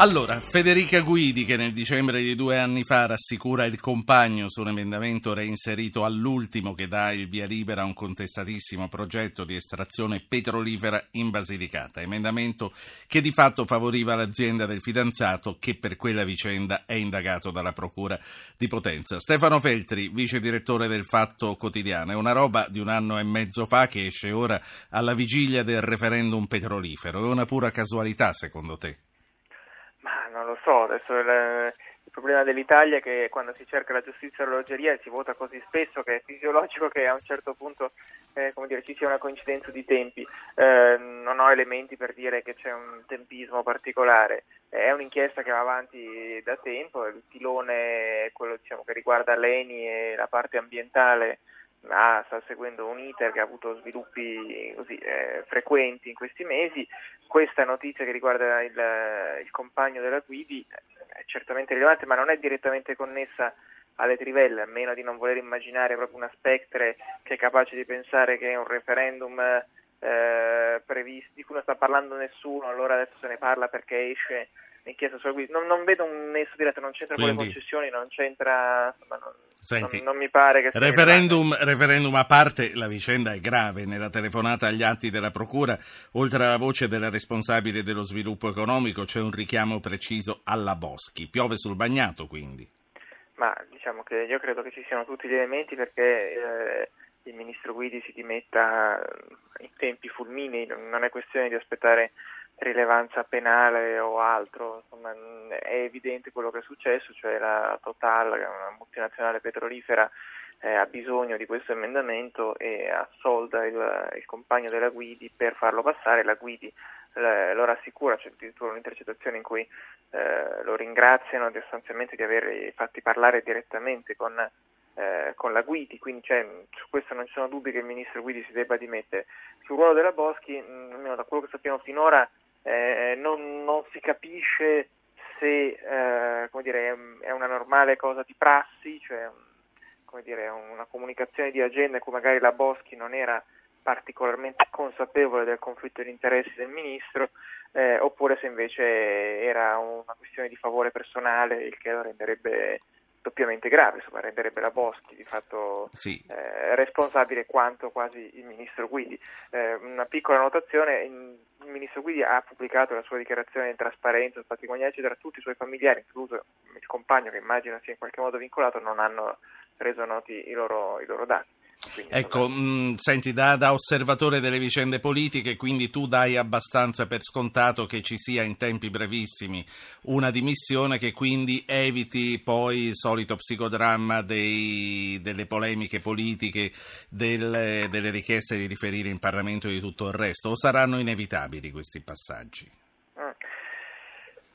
Allora, Federica Guidi, che nel dicembre di due anni fa rassicura il compagno su un emendamento reinserito all'ultimo che dà il via libera a un contestatissimo progetto di estrazione petrolifera in Basilicata. Emendamento che di fatto favoriva l'azienda del fidanzato che per quella vicenda è indagato dalla Procura di Potenza. Stefano Feltri, vice direttore del Fatto Quotidiano, è una roba di un anno e mezzo fa che esce ora alla vigilia del referendum petrolifero. È una pura casualità, secondo te? So, adesso il, il, problema dell'Italia è che quando si cerca la giustizia orologeria si vota così spesso che è fisiologico che a un certo punto eh, dire, ci sia una coincidenza di tempi. Eh, non ho elementi per dire che c'è un tempismo particolare. È un'inchiesta che va avanti da tempo, il filone è quello diciamo, che riguarda l'ENI e la parte ambientale ah, sta seguendo un iter che ha avuto sviluppi così, eh, frequenti in questi mesi. Questa notizia che riguarda il, il compagno della Guidi è certamente rilevante, ma non è direttamente connessa alle trivelle, a meno di non voler immaginare proprio una spectre che è capace di pensare che un referendum eh, previsto, di cui non sta parlando nessuno, allora adesso se ne parla perché esce inchiesta sulla guida. Non, non, vedo un nesso diretto, non c'entra Quindi, con le concessioni, non c'entra. Insomma, non, senti, non, non, mi pare che. Referendum, referendum, a parte, la vicenda è grave. Nella telefonata agli atti della Procura, oltre alla voce della responsabile dello sviluppo economico, c'è un richiamo preciso alla Boschi. Piove sul bagnato, quindi. Ma diciamo che io credo che ci siano tutti gli elementi perché. Eh, il ministro Guidi si dimetta in tempi fulminei, non è questione di aspettare rilevanza penale o altro, insomma, è evidente quello che è successo, cioè la Total, che è una multinazionale petrolifera, eh, ha bisogno di questo emendamento e assolda il, il, compagno della Guidi per farlo passare, la Guidi eh, lo rassicura, c'è addirittura un'intercettazione in cui eh, lo ringraziano sostanzialmente di aver fatti parlare direttamente con, eh, con la Guidi, quindi cioè, su questo non ci sono dubbi che il ministro Guidi si debba dimettere. Sul ruolo della Boschi, almeno da quello che sappiamo finora, eh, non, non, si capisce se eh, dire, è una normale cosa di prassi, cioè dire, una comunicazione di agenda in cui magari la Boschi non era particolarmente consapevole del conflitto di interessi del ministro, eh, oppure se invece era una questione di favore personale, il che lo renderebbe doppiamente grave, insomma, renderebbe la Boschi di fatto sì. eh, responsabile quanto quasi il ministro Guidi. Eh, una piccola notazione, il ministro Guidi ha pubblicato la sua dichiarazione di trasparenza, patrimoniale, eccetera, tutti i suoi familiari, incluso il compagno che immagino sia in qualche modo vincolato, non hanno reso noti i loro, i loro dati. Ecco, mh, mm, senti, da, da, osservatore delle vicende politiche, quindi tu dai abbastanza per scontato che ci sia in tempi brevissimi una dimissione che quindi eviti poi il solito psicodramma dei, delle polemiche politiche, delle, delle richieste di riferire in Parlamento e di tutto il resto, o saranno inevitabili questi passaggi?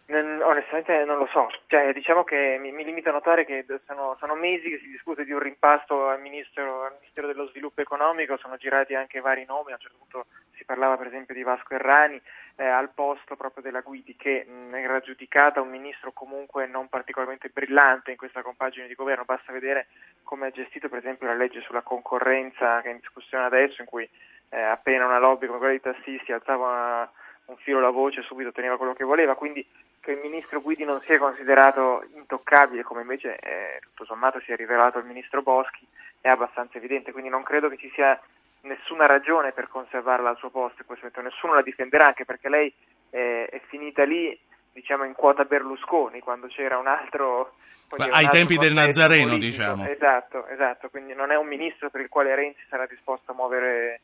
Onestamente non lo so, cioè, diciamo che mi, mi, limito a notare che sono, sono, mesi che si discute di un rimpasto al, ministro, al, Ministero dello Sviluppo Economico, sono girati anche vari nomi, a un certo punto si parlava per esempio di Vasco Errani eh, al posto proprio della Guidi che mh, era giudicata un ministro comunque non particolarmente brillante in questa compagine di governo, basta vedere come ha gestito per esempio la legge sulla concorrenza che è in discussione adesso in cui eh, appena una lobby come quella dei tassisti alzava una, un filo la voce subito otteneva quello che voleva, quindi che il ministro Guidi non sia considerato intoccabile come invece eh, tutto sommato si è rivelato il ministro Boschi è abbastanza evidente, quindi non credo che ci sia nessuna ragione per conservarla al suo posto in questo momento, nessuno la difenderà anche perché lei eh, è finita lì diciamo in quota Berlusconi quando c'era un altro dire, ai tempi del Nazareno politico. diciamo. Esatto, esatto, quindi non è un ministro per il quale Renzi sarà disposto a muovere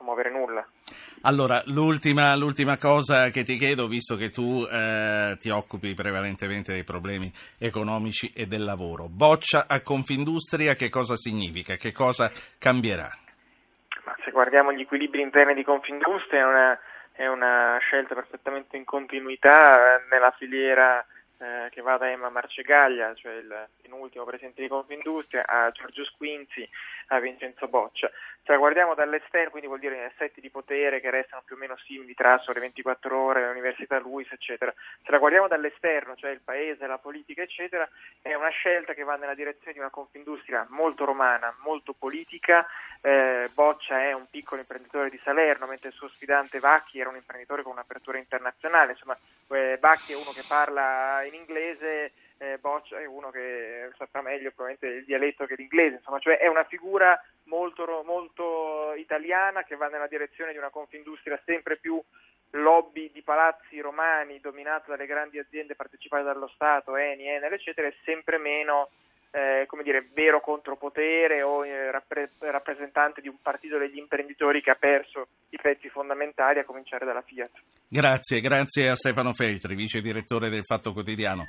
muovere nulla. Allora, l'ultima, l'ultima, cosa che ti chiedo, visto che tu eh, ti occupi prevalentemente dei problemi economici e del lavoro, boccia a Confindustria che cosa significa? Che cosa cambierà? Ma se guardiamo gli equilibri interni di Confindustria è una, è una scelta perfettamente in continuità eh, nella filiera eh, che va da Emma Marcegaglia, cioè il penultimo presidente di Confindustria, a Giorgio Squinzi, a Vincenzo Boccia. Se la guardiamo dall'esterno, quindi vuol dire assetti di potere che restano più o meno simili tra Sole 24 Ore, l'Università Luis, eccetera. Se la guardiamo dall'esterno, cioè il paese, la politica, eccetera, è una scelta che va nella direzione di una Confindustria molto romana, molto politica. Eh, Boccia è un piccolo imprenditore di Salerno, mentre il suo sfidante Vacchi era un imprenditore con un'apertura internazionale. Insomma, eh, Vacchi è uno che parla in inglese eh, Boccia è uno che saprà meglio probabilmente il dialetto che l'inglese, insomma, cioè è una figura molto, molto italiana che va nella direzione di una confindustria sempre più lobby di palazzi romani dominata dalle grandi aziende partecipate dallo Stato, Eni, Enel, eccetera, e sempre meno eh, come dire, vero contropotere o eh, rappre- rappresentante di un partito degli imprenditori che ha perso i pezzi fondamentali, a cominciare dalla Fiat. Grazie, grazie a Stefano Feltri, vice direttore del Fatto Quotidiano.